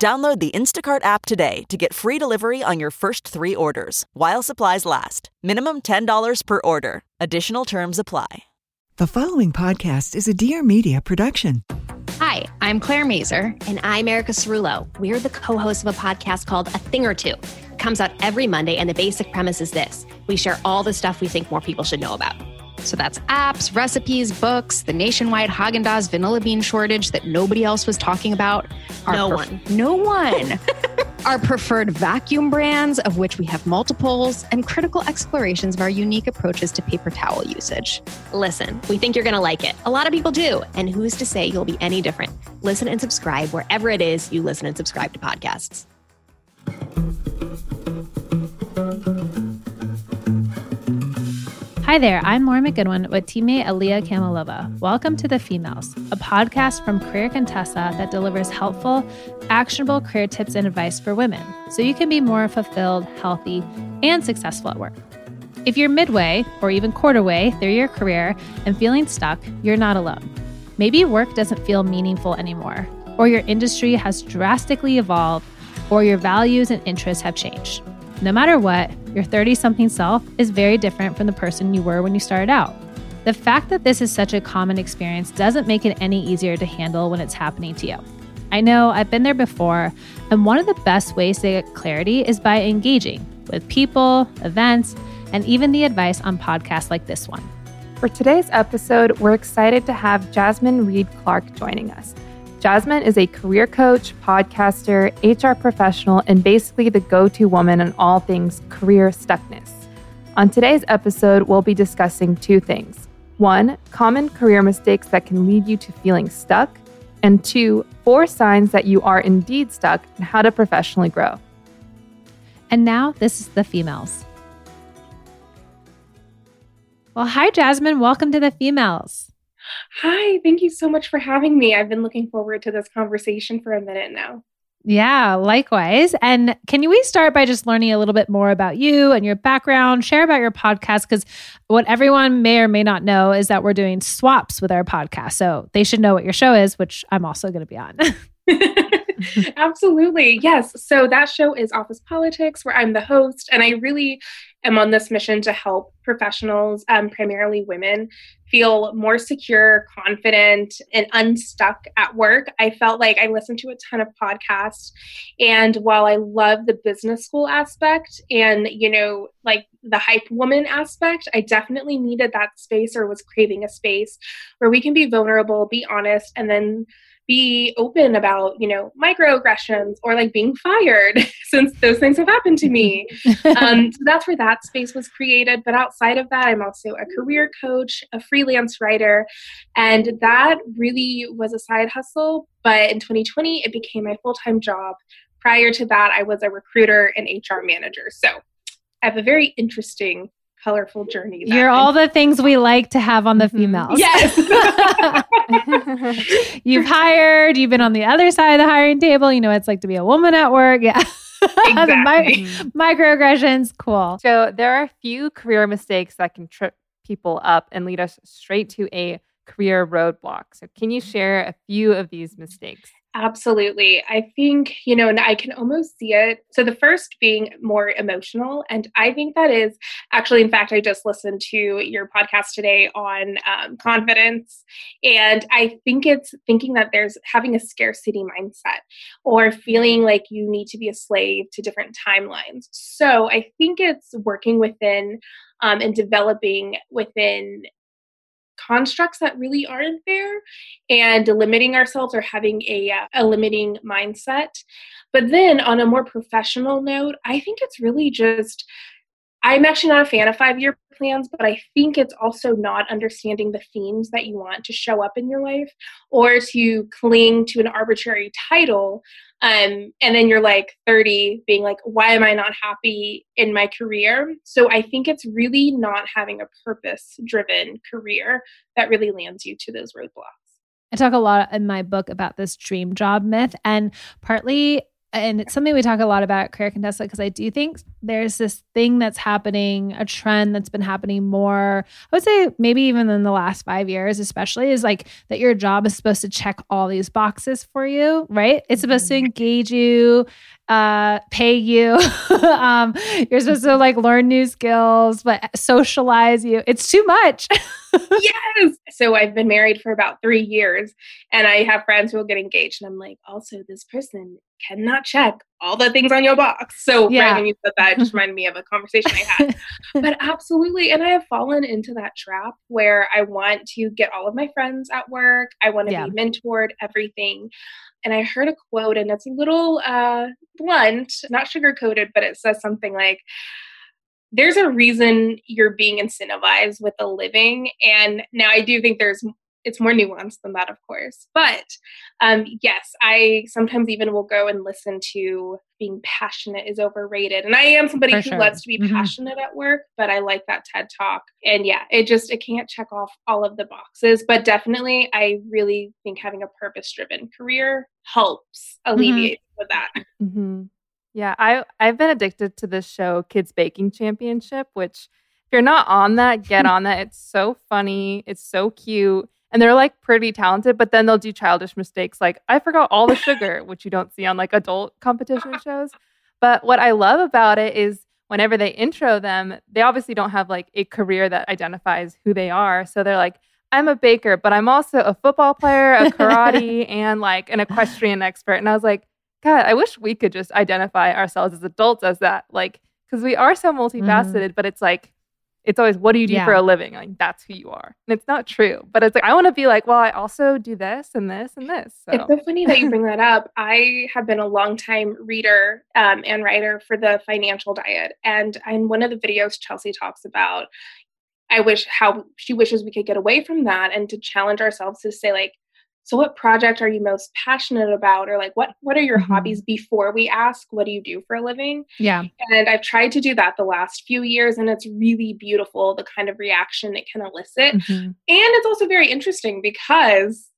Download the Instacart app today to get free delivery on your first three orders while supplies last. Minimum $10 per order. Additional terms apply. The following podcast is a Dear Media production. Hi, I'm Claire Mazur. And I'm Erica Cerulo. We're the co hosts of a podcast called A Thing or Two. It comes out every Monday, and the basic premise is this we share all the stuff we think more people should know about. So that's apps, recipes, books, the nationwide Haagen Dazs vanilla bean shortage that nobody else was talking about. no pref- one. No one. our preferred vacuum brands, of which we have multiples, and critical explorations of our unique approaches to paper towel usage. Listen, we think you're going to like it. A lot of people do. And who's to say you'll be any different? Listen and subscribe wherever it is you listen and subscribe to podcasts. Hi there, I'm Lauren McGoodwin with teammate Aliyah Kamalova. Welcome to The Femalista, a podcast from Career Contessa that delivers helpful, actionable career tips and advice for women so you can be more fulfilled, healthy, and successful at work. If you're midway or even quarter way through your career and feeling stuck, you're not alone. Maybe work doesn't feel meaningful anymore, or your industry has drastically evolved, or your values and interests have changed. No matter what, your 30 something self is very different from the person you were when you started out. The fact that this is such a common experience doesn't make it any easier to handle when it's happening to you. I know I've been there before, and one of the best ways to get clarity is by engaging with people, events, and even the advice on podcasts like this one. For today's episode, we're excited to have Jasmine Reed Clark joining us. Jazmine is a career coach, podcaster, HR professional, and basically the go to woman on all things career stuckness. On today's episode, we'll be discussing two things one, common career mistakes that can lead you to feeling stuck, and two, four signs that you are indeed stuck and how to professionally grow. And now, this is the Femalista. Well, hi, Jazmine. Welcome to the Femalista. Hi, thank you so much for having me. I've been looking forward to this conversation for a minute now. Yeah, likewise. And can we start by just learning a little bit more about you and your background? Share about your podcast because what everyone may or may not know is that we're doing swaps with our podcast. So they should know what your show is, which I'm also going to be on. Absolutely. Yes. So that show is Office Politics, where I'm the host. And I really am on this mission to help professionals, um, primarily women, feel more secure, confident, and unstuck at work. I felt like I listened to a ton of podcasts. And while I love the business school aspect and, you know, like the hype woman aspect, I definitely needed that space or was craving a space where we can be vulnerable, be honest, and then be open about you know microaggressions or like being fired since those things have happened to me. Um, so that's where that space was created. But outside of that i'm also a career coach a freelance writer. And that really was a side hustle. But in 2020 it became my full-time job. Prior to that i was a recruiter and hr manager. So i have a very interesting colorful journey. You're all the things we like to have on the mm-hmm. Femalista. Yes. you've hired, you've been on the other side of the hiring table. You know, it's like to be a woman at work. Yeah. Exactly. microaggressions, cool. So there are a few career mistakes that can trip people up and lead us straight to a career roadblock. So can you share a few of these mistakes? Absolutely. I think, you know, and I can almost see it. So the first being more emotional. And I think that is actually, in fact, I just listened to your podcast today on um, confidence. And I think it's thinking that there's having a scarcity mindset or feeling like you need to be a slave to different timelines. So I think it's working within um, and developing within constructs that really aren't there and limiting ourselves or having a, uh, a limiting mindset. But then on a more professional note, I think it's really just I'm actually not a fan of five year plans, but I think it's also not understanding the themes that you want to show up in your life or to cling to an arbitrary title. Um, and then you're like 30 being like, why am I not happy in my career? So I think it's really not having a purpose driven career that really lands you to those roadblocks. I talk a lot in my book about this dream job myth. And partly and it's something we talk a lot about Career Contessa because I do think there's this thing that's happening, a trend that's been happening more, I would say maybe even in the last five years, especially, is like that your job is supposed to check all these boxes for you, right? It's supposed to mm-hmm. engage you, uh, pay you. um, you're supposed to like learn new skills, but socialize you. It's too much. yes. So I've been married for about three years and I have friends who will get engaged. And I'm like, also, this person cannot check all the things on your box. So yeah. right when you said that, just reminded me of a conversation I had. but absolutely. And I have fallen into that trap where I want to get all of my friends at work. I want to yeah. be mentored, everything. And I heard a quote, and it's a little uh, blunt, not sugar coated, but it says something like, there's a reason you're being incentivized with a living. And now I do think there's it's more nuanced than that, of course. But um, yes, I sometimes even will go and listen to being passionate is overrated. And I am somebody For who sure. loves to be mm-hmm. passionate at work, but I like that TED talk. And yeah, it just it can't check off all of the boxes. But definitely I really think having a purpose driven career helps alleviate mm-hmm. that. Mm-hmm. Yeah, I I've been addicted to this show, Kids Baking Championship, which if you're not on that, get on that. It's so funny. It's so cute and they're like pretty talented, but then they'll do childish mistakes like I forgot all the sugar, which you don't see on like adult competition shows. But what I love about it is whenever they intro them, they obviously don't have like a career that identifies who they are. So they're like, I'm a baker, but I'm also a football player, a karate, and like an equestrian expert. And I was like, God, I wish we could just identify ourselves as adults as that. Like, because we are so multifaceted, mm-hmm. but it's like it's always what do you do yeah. for a living like that's who you are and it's not true but it's like i want to be like well i also do this and this and this so. it's so funny that you bring that up i have been a long time reader um, and writer for the financial diet and in one of the videos chelsea talks about i wish how she wishes we could get away from that and to challenge ourselves to say like so what project are you most passionate about or like what what are your mm-hmm. hobbies before we ask what do you do for a living yeah and i've tried to do that the last few years and it's really beautiful the kind of reaction it can elicit mm-hmm. and it's also very interesting because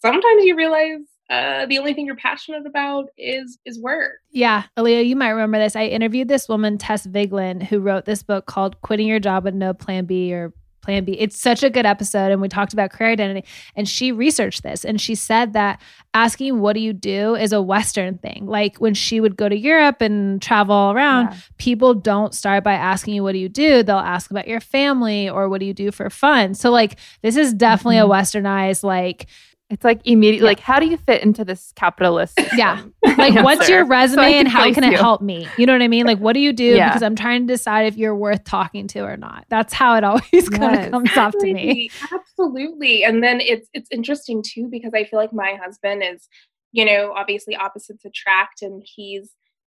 sometimes you realize uh, the only thing you're passionate about is is work. Yeah, Aaliyah, you might remember this. I interviewed this woman, Tess Vigeland, who wrote this book called "Quitting Your Job with No Plan B" or Plan B. It's such a good episode. And we talked about career identity. And she researched this and she said that asking, What do you do? is a Western thing. Like when she would go to Europe and travel around, yeah. people don't start by asking you, What do you do? They'll ask about your family or what do you do for fun. So, like, this is definitely mm-hmm. a westernized, like, it's like immediately, yeah. like, how do you fit into this capitalist? Yeah. Like, what's your resume so and how can you. it help me? You know what I mean? Like, what do you do? Yeah. Because I'm trying to decide if you're worth talking to or not. That's how it always yes. kind of comes off to me. Absolutely. And then it's it's interesting too because I feel like my husband is, you know, obviously opposites attract, and he's.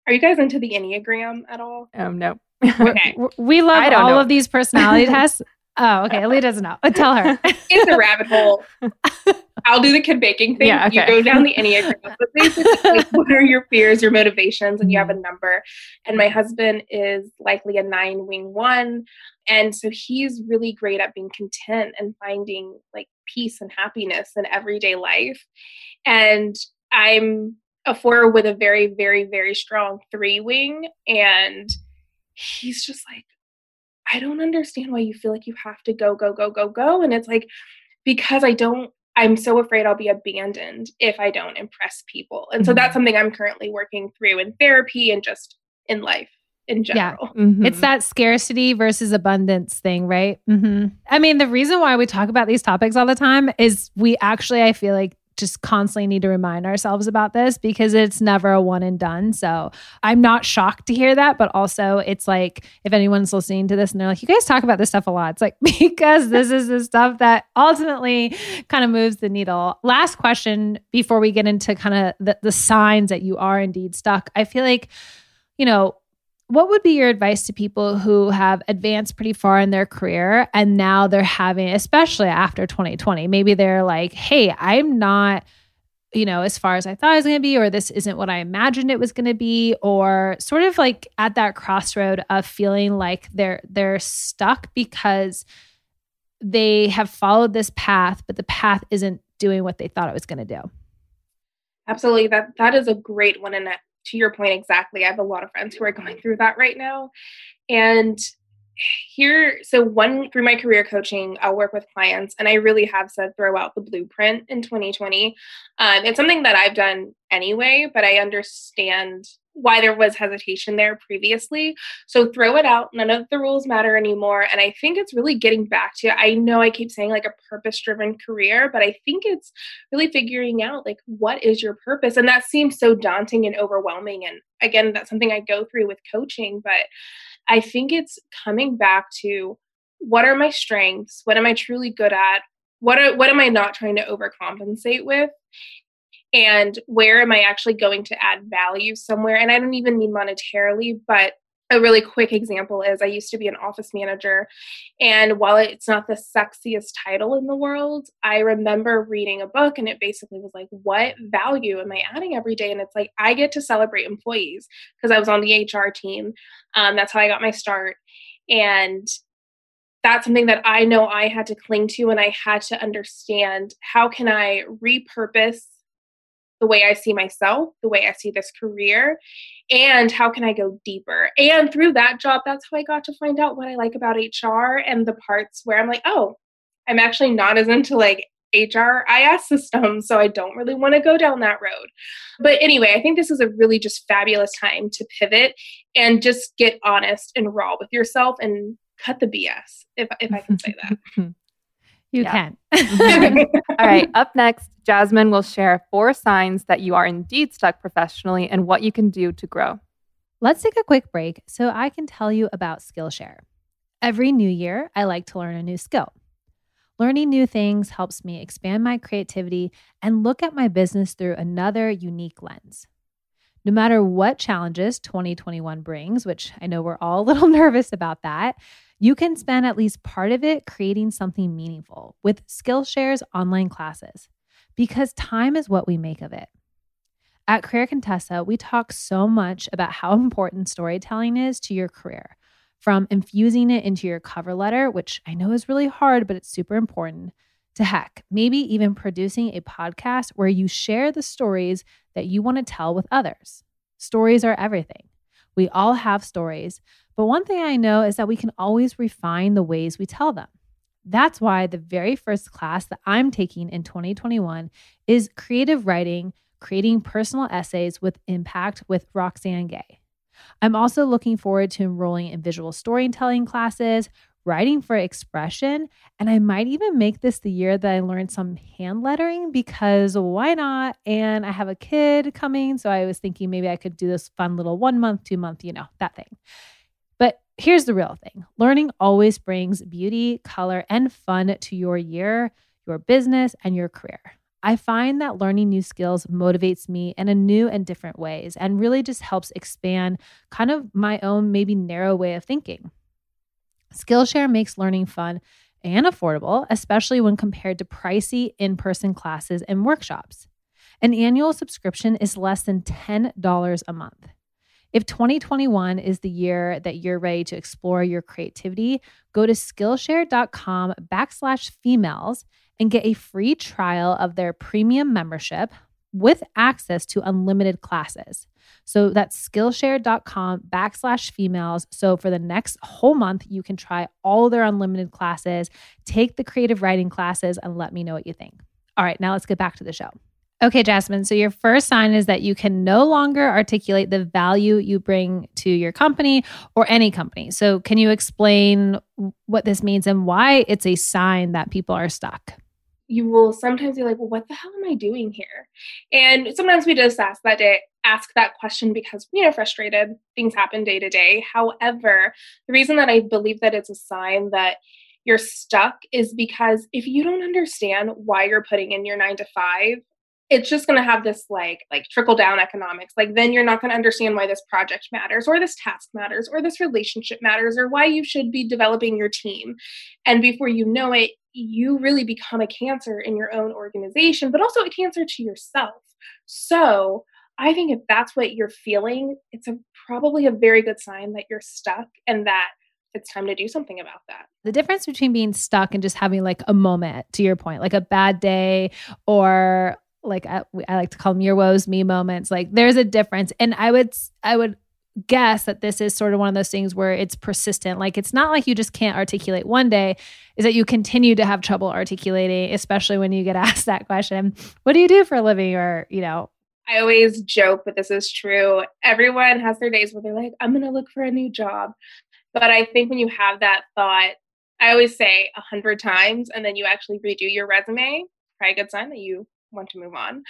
Are you guys into the Enneagram at all? Um, no. okay. We love all know. of these personality tests. Oh, okay. Lee doesn't know. Tell her. it's a rabbit hole. I'll do the kid baking thing. Yeah, okay. You go down the Enneagram. But basically, like, what are your fears, your motivations, and you have a mm-hmm. number. And my husband is likely a nine wing one. And so he's really great at being content and finding like peace and happiness in everyday life. And I'm a four with a very, very, very strong three wing. And he's just like, I don't understand why you feel like you have to go, go, go, go, go. And it's like, because I don't I'm so afraid I'll be abandoned if I don't impress people. And so that's Mm-hmm. something I'm currently working through in therapy and just in life in general. Mhm. It's that scarcity versus abundance thing, right? hmm I mean, the reason why we talk about these topics all the time is we actually, I feel like, just constantly need to remind ourselves about this because it's never a one and done. So I'm not shocked to hear that, but also it's like if anyone's listening to this and they're like, you guys talk about this stuff a lot, it's like because this is the stuff that ultimately kind of moves the needle. Last question before we get into kind of the, the signs that you are indeed stuck. I feel like, you know, what would be your advice to people who have advanced pretty far in their career and now they're having especially after 2020 maybe they're like hey i'm not you know as far as i thought i was going to be or this isn't what i imagined it was going to be or sort of like at that crossroad of feeling like they're they're stuck because they have followed this path but the path isn't doing what they thought it was going to do Absolutely. That that is a great one. And to your point exactly, I have a lot of friends who are going through that right now. And here, so one through my career coaching, I'll work with clients, and I really have said throw out the blueprint in 2020. Um, it's something that I've done anyway, but I understand why there was hesitation there previously. So throw it out. None of the rules matter anymore. And I think it's really getting back to I know I keep saying like a purpose driven career, but I think it's really figuring out like what is your purpose. And that seems so daunting and overwhelming. And again, that's something I go through with coaching, but I think it's coming back to what are my strengths? What am I truly good at? What are, what am I not trying to overcompensate with? And where am I actually going to add value somewhere? And I don't even mean monetarily, but a really quick example is I used to be an office manager. And while it's not the sexiest title in the world, I remember reading a book and it basically was like, what value am I adding every day? And it's like, I get to celebrate employees because I was on the HR team. Um, that's how I got my start. And that's something that I know I had to cling to and I had to understand how can I repurpose the way I see myself, the way I see this career, and how can I go deeper. And through that job, that's how I got to find out what I like about HR and the parts where I'm like, oh, I'm actually not as into like HRIS systems, so I don't really want to go down that road. But anyway, I think this is a really just fabulous time to pivot and just get honest and raw with yourself and cut the BS, if, if I can say that. you Yeah. can mm-hmm. All right, up next, Jazmine will share four signs that you are indeed stuck professionally and what you can do to grow. Let's take a quick break so I can tell you about Skillshare. Every new year, I like to learn a new skill. Learning new things helps me expand my creativity and look at my business through another unique lens. No matter what challenges 2021 brings, which I know we're all a little nervous about that, you can spend at least part of it creating something meaningful with Skillshare's online classes because time is what we make of it. At Career Contessa, we talk so much about how important storytelling is to your career, from infusing it into your cover letter, which I know is really hard, but it's super important, to heck, maybe even producing a podcast where you share the stories that you want to tell with others. Stories are everything. We all have stories, but one thing I know is that we can always refine the ways we tell them. That's why the very first class that I'm taking in 2021 is creative writing, creating personal essays with impact with Roxane Gay. I'm also looking forward to enrolling in visual storytelling classes, writing for expression, and I might even make this the year that I learn some hand lettering because why not? And I have a kid coming, so I was thinking maybe I could do this fun little one month, two month, you know, that thing. Here's the real thing learning always brings beauty, color, and fun to your year, your business, and your career. I find that learning new skills motivates me in a new and different ways and really just helps expand kind of my own, maybe narrow way of thinking. Skillshare makes learning fun and affordable, especially when compared to pricey in person classes and workshops. An annual subscription is less than $10 a month. If 2021 is the year that you're ready to explore your creativity, go to Skillshare.com backslash females and get a free trial of their premium membership with access to unlimited classes. So that's Skillshare.com backslash females. So for the next whole month, you can try all their unlimited classes, take the creative writing classes, and let me know what you think. All right, now let's get back to the show. Okay, Jazmine. So your first sign is that you can no longer articulate the value you bring to your company or any company. So, can you explain what this means and why it's a sign that people are stuck? You will sometimes be like, "Well, what the hell am I doing here?" And sometimes we just ask that day, ask that question because you know, frustrated. Things happen day to day. However, the reason that I believe that it's a sign that you're stuck is because if you don't understand why you're putting in your nine to five it's just going to have this like like trickle down economics. Like then you're not going to understand why this project matters or this task matters or this relationship matters or why you should be developing your team. And before you know it you really become a cancer in your own organization but also a cancer to yourself. So i think if that's what you're feeling it's a probably a very good sign that you're stuck and that it's time to do something about that. The difference between being stuck and just having like a moment, to your point, like a bad day or like I, I like to call them your woes me moments. Like there's a difference. And i would i would guess that this is sort of one of those things where it's persistent. Like it's not like you just can't articulate one day is that you continue to have trouble articulating especially when you get asked that question. What do you do for a living? Or you know? I always joke, but this is true. Everyone has their days where they're like, I'm going to look for a new job. But I think when you have that thought, I always say a hundred times, and then you actually redo your resume, probably a good sign that you want to move on.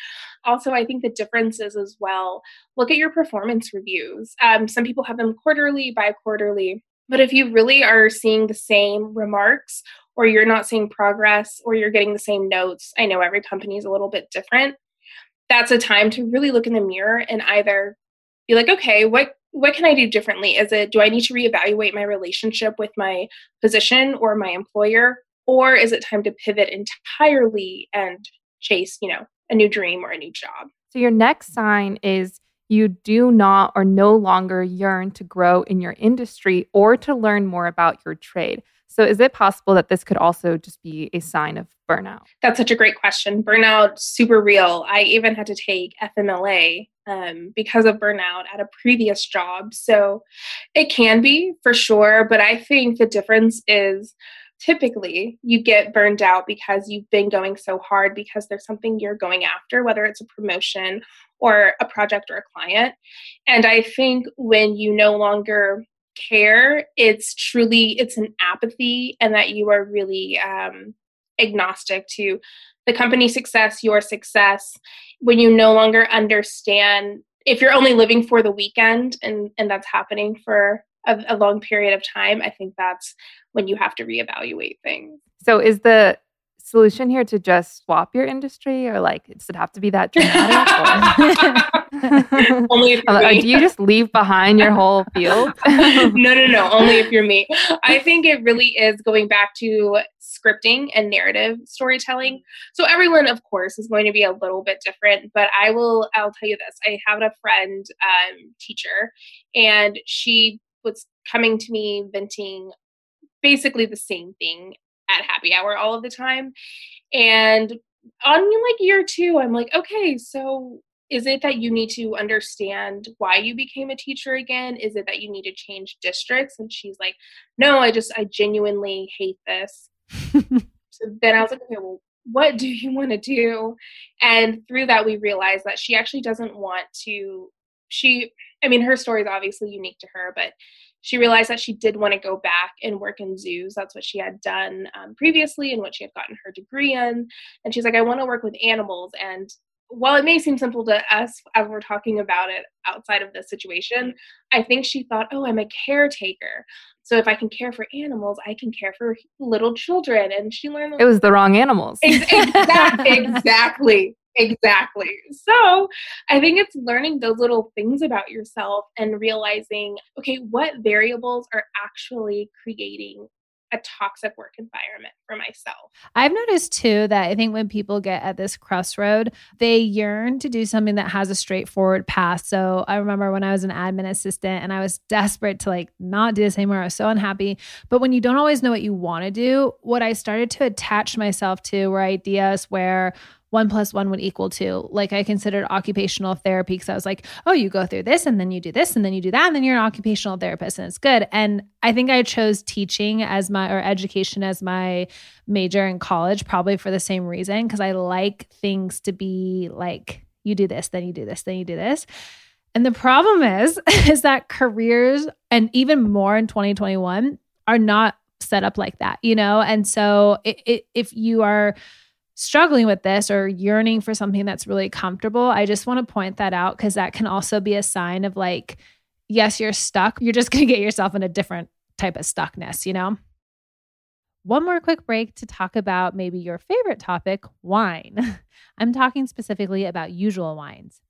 Also, I think the differences as well. Look at your performance reviews. Um, some people have them quarterly, bi quarterly. But if you really are seeing the same remarks, or you're not seeing progress, or you're getting the same notes, I know every company is a little bit different. That's a time to really look in the mirror and either be like, okay, what what can I do differently? Is it do I need to reevaluate my relationship with my position or my employer? Or is it time to pivot entirely and chase, you know, a new dream or a new job. So your next sign is you do not or no longer yearn to grow in your industry or to learn more about your trade. So, is it possible that this could also just be a sign of burnout? That's such a great question. Burnout, super real. I even had to take FMLA um, because of burnout at a previous job. So, it can be for sure. But I think the difference is typically you get burned out because you've been going so hard because there's something you're going after whether it's a promotion or a project or a client. And i think when you no longer care it's truly it's an apathy and that you are really um, agnostic to the company success your success. When you no longer understand if you're only living for the weekend and and that's happening for a, a long period of time, I think that's when you have to reevaluate things. So, is the solution here to just swap your industry, or like does it have to be that dramatic? only if you're do you just leave behind your whole field? no, no, no. Only if you're me. I think it really is going back to scripting and narrative storytelling. So everyone, of course, is going to be a little bit different. But I will. I'll tell you this. I have a friend, um, teacher, and she was coming to me venting basically the same thing at happy hour all of the time. And on like year two, I'm like, okay, so is it that you need to understand why you became a teacher again? Is it that you need to change districts? And she's like, no, I just, I genuinely hate this. so then I was like, okay, well, what do you want to do? And through that, we realized that she actually doesn't want to, she, I mean, her story is obviously unique to her, but she realized that she did want to go back and work in zoos. That's what she had done um, previously and what she had gotten her degree in. And she's like, I want to work with animals. And while it may seem simple to us as we're talking about it outside of this situation, I think she thought, oh, I'm a caretaker. So if I can care for animals, I can care for little children. And she learned it was the wrong animals. exactly. exactly. Exactly. So I think it's learning those little things about yourself and realizing, okay, what variables are actually creating a toxic work environment for myself. I've noticed too that I think when people get at this crossroad, they yearn to do something that has a straightforward path. So I remember when I was an admin assistant and I was desperate to like not do this anymore. I was so unhappy. But when you don't always know what you want to do, what I started to attach myself to were ideas where one plus one would equal two. Like I considered occupational therapy because I was like, oh, you go through this and then you do this and then you do that and then you're an occupational therapist and it's good. And I think I chose teaching as my or education as my major in college probably for the same reason because I like things to be like you do this, then you do this, then you do this. And the problem is is that careers and even more in 2021 are not set up like that, you know? And so it, it, if you are struggling with this or yearning for something that's really comfortable, I just want to point that out because that can also be a sign of like, yes, you're stuck. You're just going to get yourself in a different type of stuckness, you know? One more quick break to talk about maybe your favorite topic wine. I'm talking specifically about usual wines.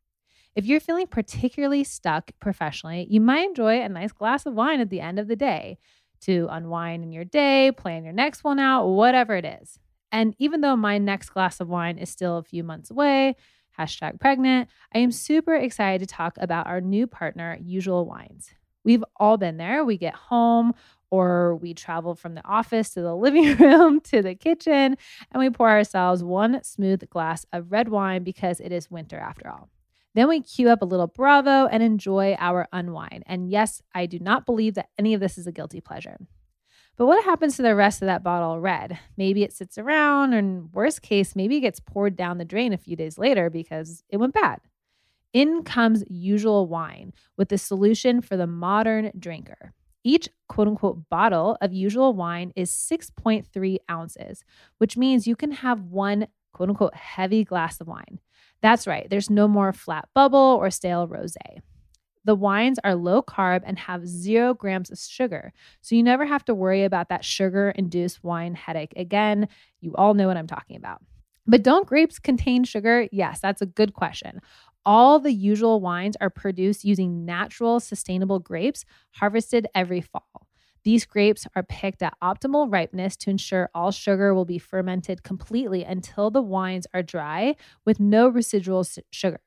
If you're feeling particularly stuck professionally, you might enjoy a nice glass of wine at the end of the day to unwind in your day, plan your next one out, whatever it is. And even though my next glass of wine is still a few months away, hashtag pregnant, I am super excited to talk about our new partner, Usual Wines. We've all been there. We get home or we travel from the office to the living room to the kitchen and we pour ourselves one smooth glass of red wine because it is winter after all. Then we cue up a little Bravo and enjoy our unwind. And yes, I do not believe that any of this is a guilty pleasure. But what happens to the rest of that bottle red? Maybe it sits around, and worst case, maybe it gets poured down the drain a few days later because it went bad. In comes usual wine with the solution for the modern drinker. Each quote unquote bottle of usual wine is 6.3 ounces, which means you can have one quote unquote heavy glass of wine. That's right, there's no more flat bubble or stale rose. The wines are low carb and have zero grams of sugar. So you never have to worry about that sugar induced wine headache. Again, you all know what I'm talking about. But don't grapes contain sugar? Yes, that's a good question. All the usual wines are produced using natural, sustainable grapes harvested every fall. These grapes are picked at optimal ripeness to ensure all sugar will be fermented completely until the wines are dry with no residual sugar.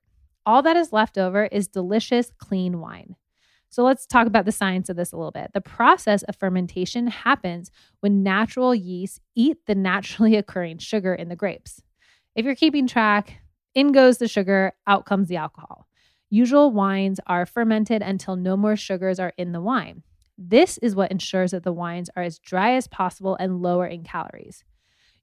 All that is left over is delicious, clean wine. So let's talk about the science of this a little bit. The process of fermentation happens when natural yeasts eat the naturally occurring sugar in the grapes. If you're keeping track, in goes the sugar, out comes the alcohol. Usual wines are fermented until no more sugars are in the wine. This is what ensures that the wines are as dry as possible and lower in calories.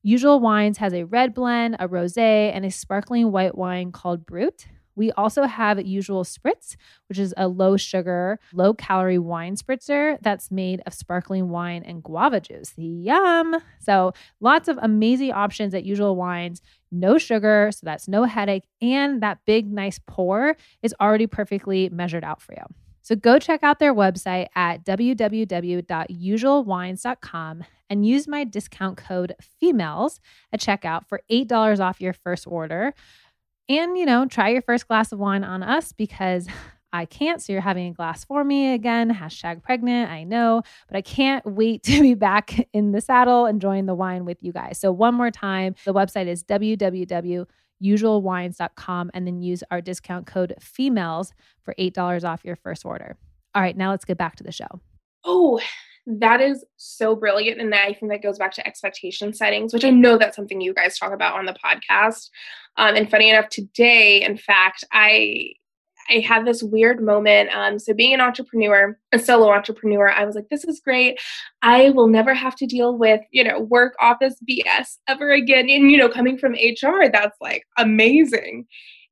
Usual Wines has a red blend, a rosé, and a sparkling white wine called Brut. We also have Usual Spritz, which is a low sugar, low calorie wine spritzer that's made of sparkling wine and guava juice. Yum! So, lots of amazing options at Usual Wines. No sugar, so that's no headache. And that big, nice pour is already perfectly measured out for you. So go check out their website at www.usualwines.com and use my discount code FEMALES at checkout for $8 off your first order. And, you know, try your first glass of wine on us because I can't. So you're having a glass for me again. Hashtag pregnant. I know, but I can't wait to be back in the saddle enjoying the wine with you guys. So, one more time, the website is www.usualwines.com and then use our discount code FEMALES for $8 off your first order. All right, now let's get back to the show. Oh, that is so brilliant. And I think that goes back to expectation settings, which I know that's something you guys talk about on the podcast. Um, and funny enough, today, in fact, I I had this weird moment. Um, so being an entrepreneur, a solo entrepreneur, I was like, this is great. I will never have to deal with, you know, work office BS ever again. And, you know, coming from HR, that's like amazing.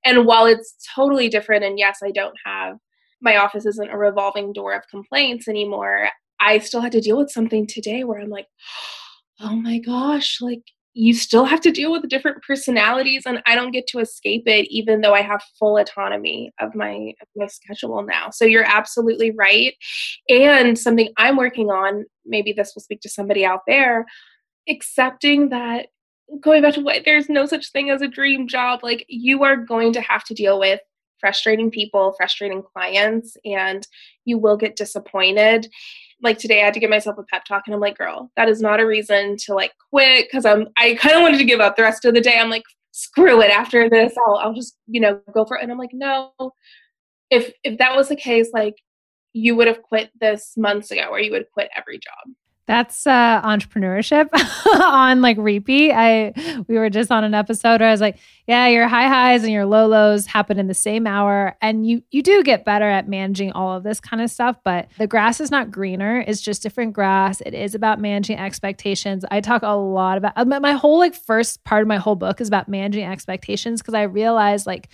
And while it's totally different, and yes, I don't have my office isn't a revolving door of complaints anymore. I still had to deal with something today where I'm like, oh my gosh, like you still have to deal with different personalities and I don't get to escape it even though I have full autonomy of my of my schedule now. So you're absolutely right. And something I'm working on, maybe this will speak to somebody out there, accepting that going back to what there's no such thing as a dream job. Like you are going to have to deal with frustrating people, frustrating clients, and you will get disappointed like today I had to give myself a pep talk and I'm like, girl, that is not a reason to like quit because I'm I kind of wanted to give up the rest of the day. I'm like, screw it after this. I'll I'll just, you know, go for it. And I'm like, no. If if that was the case, like you would have quit this months ago or you would quit every job. That's uh, entrepreneurship on like repeat. I we were just on an episode where I was like, yeah, your high highs and your low lows happen in the same hour, and you you do get better at managing all of this kind of stuff. But the grass is not greener; it's just different grass. It is about managing expectations. I talk a lot about my whole like first part of my whole book is about managing expectations because I realized like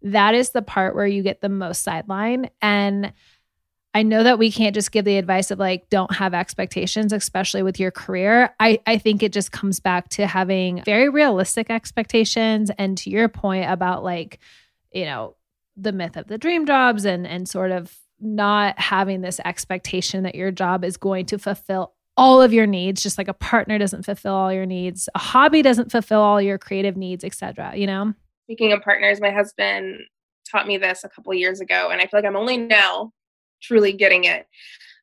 that is the part where you get the most sideline and I know that we can't just give the advice of like, don't have expectations, especially with your career. I, I think it just comes back to having very realistic expectations. And to your point about like, you know, the myth of the dream jobs and and sort of not having this expectation that your job is going to fulfill all of your needs just like a partner doesn't fulfill all your needs a hobby doesn't fulfill all your creative needs etc you know speaking of partners my husband taught me this a couple years ago and i feel like i'm only now truly getting it.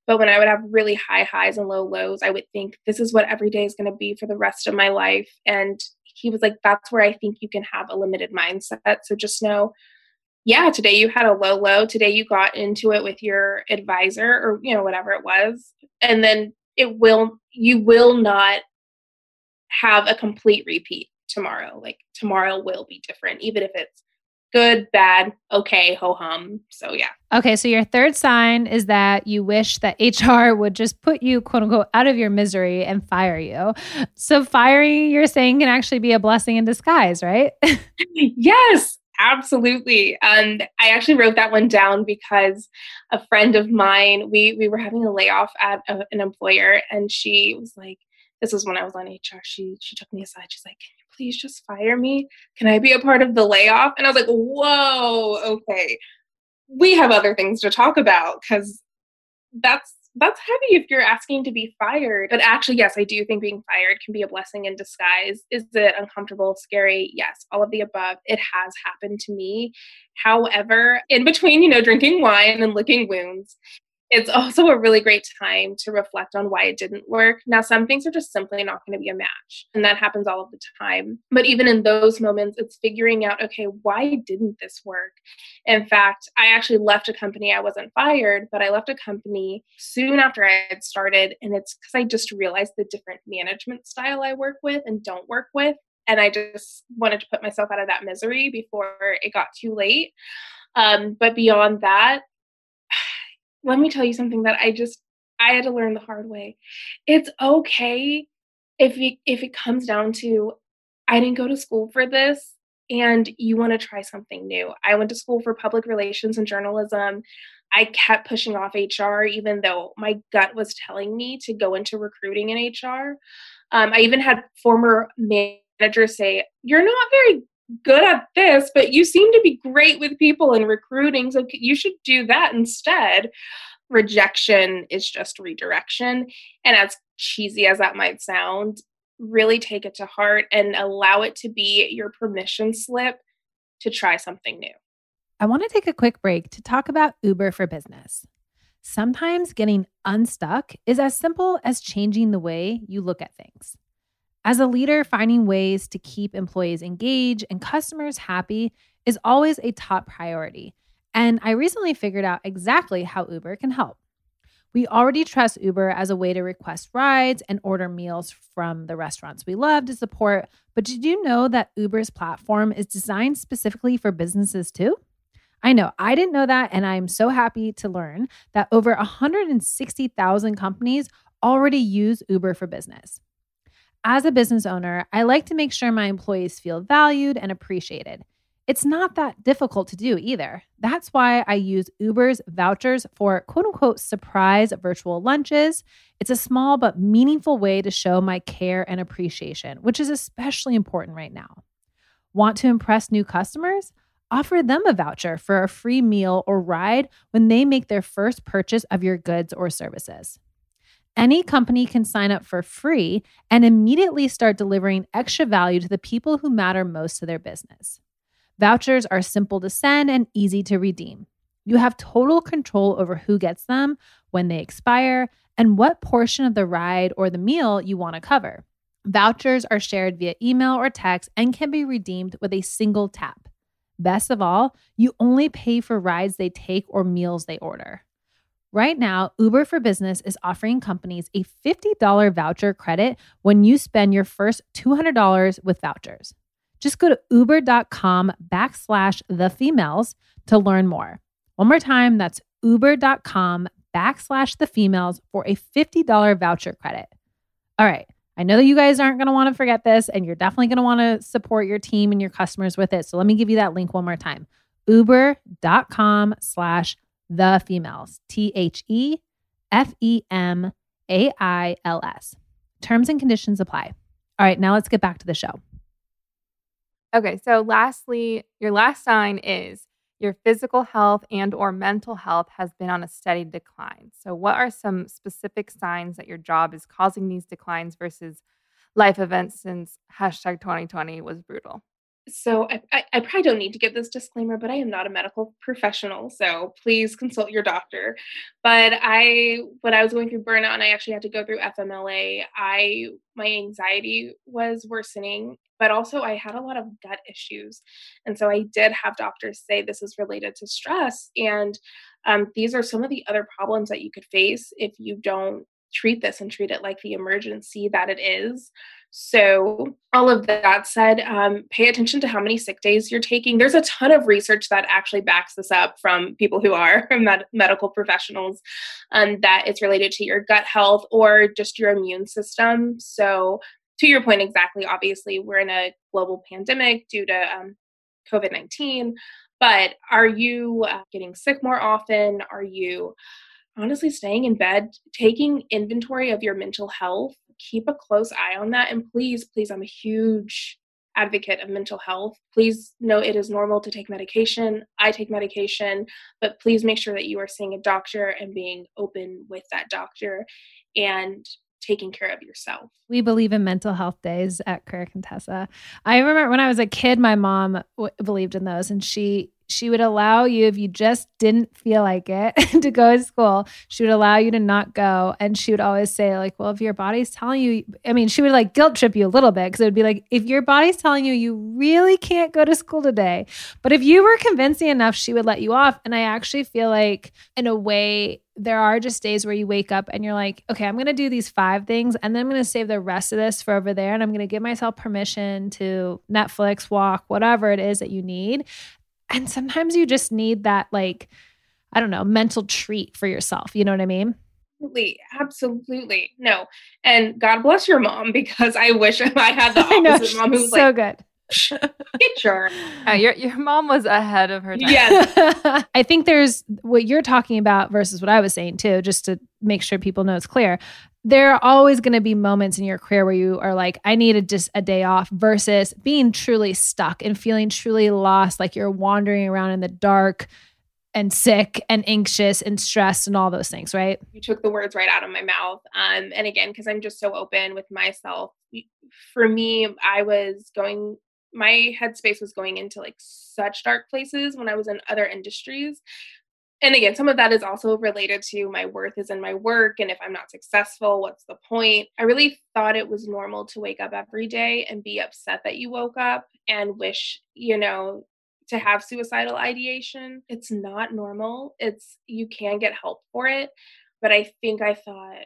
But when I would have really high highs and low lows, I would think this is what every day is going to be for the rest of my life. And he was like, that's where I think you can have a limited mindset. So just know, yeah, today you had a low low. Today you got into it with your advisor or, you know, whatever it was. And then it will, you will not have a complete repeat tomorrow. Like tomorrow will be different, even if it's good, bad, okay, ho hum. So yeah. Okay, so your third sign is that you wish that HR would just put you quote unquote out of your misery and fire you. So firing you're saying can actually be a blessing in disguise, right? yes, absolutely and i actually wrote that one down because a friend of mine we we were having a layoff at a, an employer and she was like this was when i was on hr she she took me aside she's like please just fire me? Can I be a part of the layoff? And I was like, whoa, okay. We have other things to talk about because that's that's heavy if you're asking to be fired. But actually, yes, I do think being fired can be a blessing in disguise. Is it uncomfortable, scary? Yes, all of the above. It has happened to me. However, in between, you know, drinking wine and licking wounds, it's also a really great time to reflect on why it didn't work. Now, some things are just simply not going to be a match, and that happens all of the time. But even in those moments, it's figuring out okay, why didn't this work? In fact, I actually left a company. I wasn't fired, but I left a company soon after I had started, and it's because I just realized the different management style I work with and don't work with. And I just wanted to put myself out of that misery before it got too late. Um, but beyond that, let me tell you something that I just I had to learn the hard way. It's okay if it, if it comes down to I didn't go to school for this and you want to try something new. I went to school for public relations and journalism. I kept pushing off HR even though my gut was telling me to go into recruiting in HR. Um, I even had former managers say, "You're not very good at this, but you seem to be great with people and recruiting. So you should do that instead. Rejection is just redirection. And as cheesy as that might sound, really take it to heart and allow it to be your permission slip to try something new. I want to take a quick break to talk about Uber for Business. Sometimes getting unstuck is as simple as changing the way you look at things. As a leader, finding ways to keep employees engaged and customers happy is always a top priority. And I recently figured out exactly how Uber can help. We already trust Uber as a way to request rides and order meals from the restaurants we love to support. But did you know that Uber's platform is designed specifically for businesses too? I know, I didn't know that. And I'm so happy to learn that over 160,000 companies already use Uber for business. As a business owner, I like to make sure my employees feel valued and appreciated. It's not that difficult to do either. That's why I use Uber's vouchers for quote unquote surprise virtual lunches. It's a small but meaningful way to show my care and appreciation, which is especially important right now. Want to impress new customers? Offer them a voucher for a free meal or ride when they make their first purchase of your goods or services. Any company can sign up for free and immediately start delivering extra value to the people who matter most to their business. Vouchers are simple to send and easy to redeem. You have total control over who gets them, when they expire, and what portion of the ride or the meal you want to cover. Vouchers are shared via email or text and can be redeemed with a single tap. Best of all, you only pay for rides they take or meals they order. Right now, Uber for Business is offering companies a $50 voucher credit when you spend your first $200 with vouchers. Just go to uber.com backslash the females to learn more. One more time, that's uber.com backslash the females for a $50 voucher credit. All right. I know that you guys aren't going to want to forget this, and you're definitely going to want to support your team and your customers with it. So let me give you that link one more time uber.com slash the females, T H E F E M A I L S. Terms and conditions apply. All right, now let's get back to the show. Okay, so lastly, your last sign is your physical health and or mental health has been on a steady decline. So what are some specific signs that your job is causing these declines versus life events since hashtag 2020 was brutal? So I, I, I, probably don't need to give this disclaimer, but I am not a medical professional, so please consult your doctor. But I, when I was going through burnout and I actually had to go through FMLA, I my anxiety was worsening, but also I had a lot of gut issues, and so I did have doctors say this is related to stress, and um, these are some of the other problems that you could face if you don't treat this and treat it like the emergency that it is. So, all of that said, um, pay attention to how many sick days you're taking. There's a ton of research that actually backs this up from people who are med- medical professionals, um, that it's related to your gut health or just your immune system. So, to your point, exactly, obviously, we're in a global pandemic due to um, COVID 19, but are you uh, getting sick more often? Are you honestly staying in bed, taking inventory of your mental health? Keep a close eye on that. And please, please, I'm a huge advocate of mental health. Please know it is normal to take medication. I take medication, but please make sure that you are seeing a doctor and being open with that doctor and taking care of yourself. We believe in mental health days at Career Contessa. I remember when I was a kid, my mom w- believed in those and she she would allow you if you just didn't feel like it to go to school she would allow you to not go and she would always say like well if your body's telling you i mean she would like guilt trip you a little bit because it would be like if your body's telling you you really can't go to school today but if you were convincing enough she would let you off and i actually feel like in a way there are just days where you wake up and you're like, okay, I'm going to do these five things and then I'm going to save the rest of this for over there. And I'm going to give myself permission to Netflix, walk, whatever it is that you need. And sometimes you just need that, like, I don't know, mental treat for yourself. You know what I mean? Absolutely. Absolutely. No. And God bless your mom because I wish I had the opposite mom who's so like, good. Sure. Uh, your your mom was ahead of her time. Yes. I think there's what you're talking about versus what I was saying too, just to make sure people know it's clear there are always going to be moments in your career where you are like, I need a, just a day off versus being truly stuck and feeling truly lost, like you're wandering around in the dark and sick and anxious and stressed and all those things, right? You took the words right out of my mouth. Um, and again, because I'm just so open with myself, for me, I was going, my headspace was going into like such dark places when I was in other industries and again, some of that is also related to my worth is in my work. And if I'm not successful, what's the point? I really thought it was normal to wake up every day and be upset that you woke up and wish, you know, to have suicidal ideation. It's not normal. It's, you can get help for it. But I think I thought,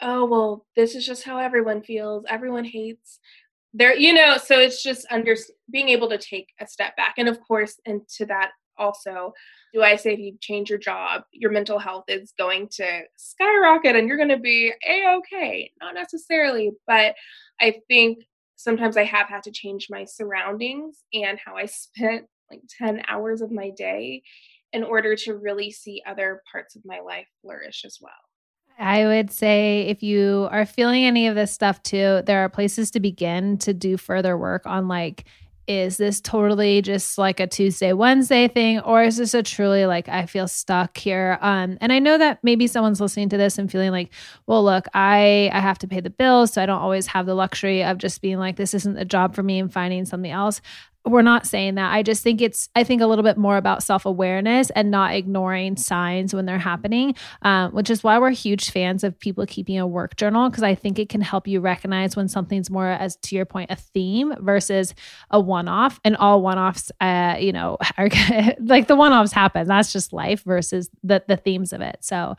oh, well, this is just how everyone feels. Everyone hates there you know so it's just under being able to take a step back and of course into that also do I say if you change your job, your mental health is going to skyrocket and you're going to be a okay? Not necessarily, but I think sometimes I have had to change my surroundings and how I spent like 10 hours of my day in order to really see other parts of my life flourish as well. I would say if you are feeling any of this stuff too, there are places to begin to do further work on like is this totally just like a Tuesday, Wednesday thing, or is this a truly like I feel stuck here? Um, and I know that maybe someone's listening to this and feeling like, well, look, I I have to pay the bills, so I don't always have the luxury of just being like, this isn't a job for me and finding something else. We're not saying that. I just think it's, I think a little bit more about self awareness and not ignoring signs when they're happening, um, which is why we're huge fans of people keeping a work journal because I think it can help you recognize when something's more, as to your point, a theme versus a one off. And all one offs, uh, you know, are, like the one offs happen. That's just life versus the, the themes of it. So,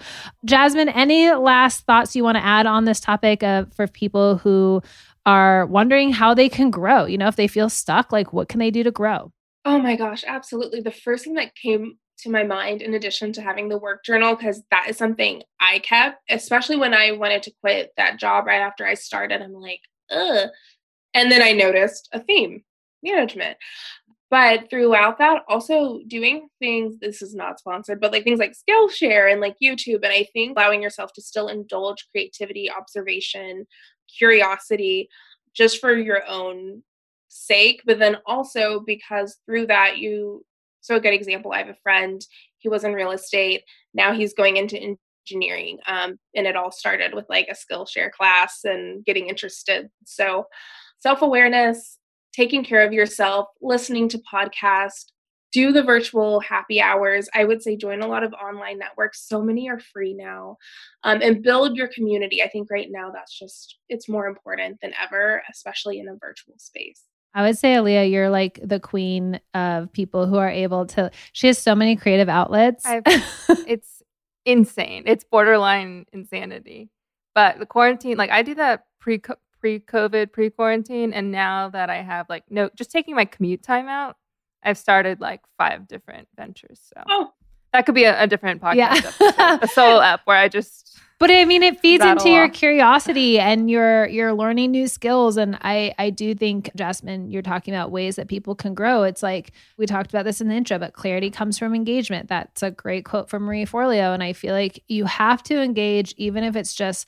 Jazmine, any last thoughts you want to add on this topic of, for people who are wondering how they can grow. You know, if they feel stuck, like what can they do to grow? Oh my gosh, absolutely. The first thing that came to my mind, in addition to having the work journal, because that is something I kept, especially when I wanted to quit that job right after I started. I'm like, ugh. And then I noticed a theme management. But throughout that, also doing things, this is not sponsored, but like things like Skillshare and like YouTube. And I think allowing yourself to still indulge creativity, observation, curiosity just for your own sake, but then also because through that you so a good example, I have a friend, he was in real estate, now he's going into engineering. Um, and it all started with like a Skillshare class and getting interested. So self-awareness, taking care of yourself, listening to podcasts, do the virtual happy hours. I would say join a lot of online networks. So many are free now. Um, and build your community. I think right now that's just, it's more important than ever, especially in a virtual space. I would say, Aaliyah, you're like the queen of people who are able to. She has so many creative outlets. it's insane. It's borderline insanity. But the quarantine, like I do that pre pre COVID, pre quarantine, and now that I have like no, just taking my commute time out, I've started like five different ventures. So oh. that could be a, a different podcast, yeah. a solo app where I just. But I mean, it feeds into your curiosity and you're you're learning new skills. And I I do think, Jazmine, you're talking about ways that people can grow. It's like we talked about this in the intro, but clarity comes from engagement. That's a great quote from Marie Forleo. And I feel like you have to engage, even if it's just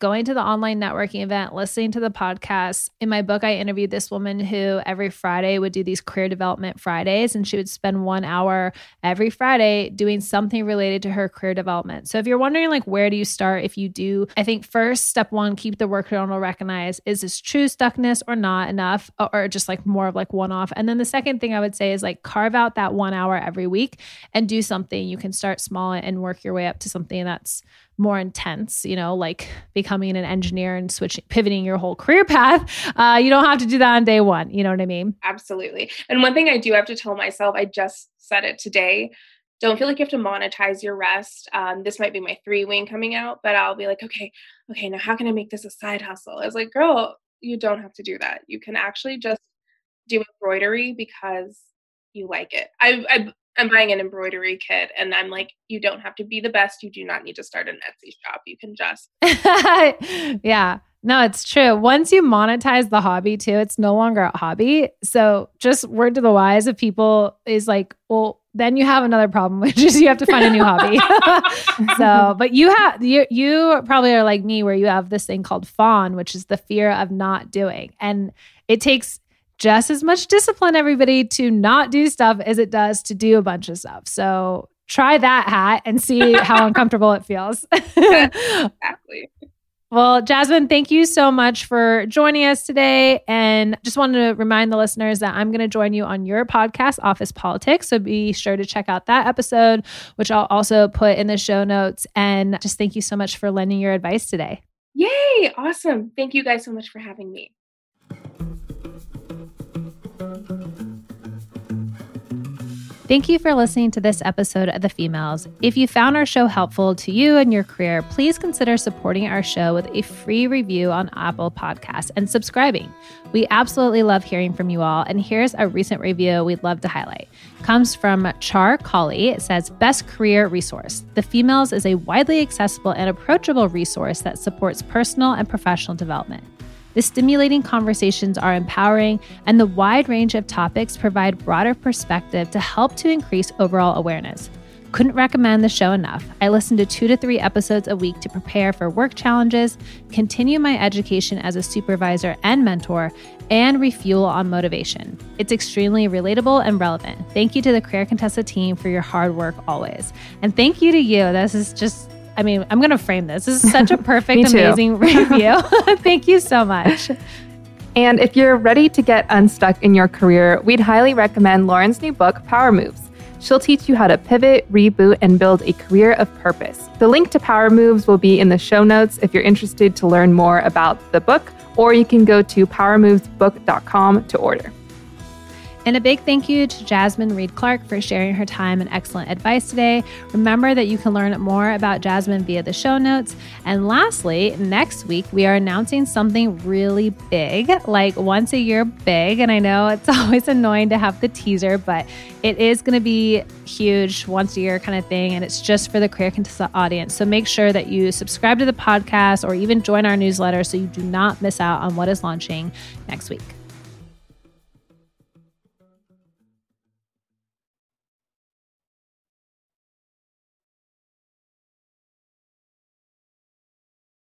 going to the online networking event, listening to the podcast. In my book, I interviewed this woman who every Friday would do these career development Fridays, and she would spend one hour every Friday doing something related to her career development. So if you're wondering, like, where do you start? If you do, I think first, step one, keep the work journal recognize is this true stuckness or not enough, or just like more of like one off. And then the second thing I would say is like carve out that one hour every week and do something. You can start small and work your way up to something that's more intense, you know, like becoming an engineer and switching, pivoting your whole career path. Uh, you don't have to do that on day one. You know what I mean? Absolutely. And one thing I do have to tell myself, I just said it today. Don't feel like you have to monetize your rest. Um, this might be my three wing coming out, but I'll be like, okay, okay, now how can I make this a side hustle? I was like, girl, you don't have to do that. You can actually just do embroidery because you like it. I, I I'm buying an embroidery kit and I'm like, you don't have to be the best. You do not need to start an Etsy shop. You can just. yeah. No, it's true. Once you monetize the hobby too, it's no longer a hobby. So just word to the wise of people is like, well, then you have another problem, which is you have to find a new hobby. so, but you have you you probably are like me where you have this thing called fawn, which is the fear of not doing. And it takes just as much discipline, everybody, to not do stuff as it does to do a bunch of stuff. So try that hat and see how uncomfortable it feels. exactly. Well, Jazmine, thank you so much for joining us today. And just wanted to remind the listeners that I'm going to join you on your podcast, Office Politics. So be sure to check out that episode, which I'll also put in the show notes. And just thank you so much for lending your advice today. Yay! Awesome. Thank you guys so much for having me. Thank you for listening to this episode of The Femalista. If you found our show helpful to you and your career, please consider supporting our show with a free review on Apple Podcasts and subscribing. We absolutely love hearing from you all, and here's a recent review we'd love to highlight. Comes from Char Colley. It says, Best career resource. The Femalista is a widely accessible and approachable resource that supports personal and professional development. The stimulating conversations are empowering, and the wide range of topics provide broader perspective to help to increase overall awareness. Couldn't recommend the show enough. I listen to two to three episodes a week to prepare for work challenges, continue my education as a supervisor and mentor, and refuel on motivation. It's extremely relatable and relevant. Thank you to the Career Contessa team for your hard work always. And thank you to you. This is just I mean, I'm going to frame this. This is such a perfect, amazing review. Thank you so much. And if you're ready to get unstuck in your career, we'd highly recommend Lauren's new book, Power Moves. She'll teach you how to pivot, reboot, and build a career of purpose. The link to Power Moves will be in the show notes if you're interested to learn more about the book, or you can go to powermovesbook.com to order. And a big thank you to Jazmine Reed-Clark for sharing her time and excellent advice today. Remember that you can learn more about Jazmine via the show notes. And lastly, next week we are announcing something really big, like once a year big. And I know it's always annoying to have the teaser, but it is going to be huge, once a year kind of thing. And it's just for the Career Contessa audience. So make sure that you subscribe to the podcast or even join our newsletter so you do not miss out on what is launching next week.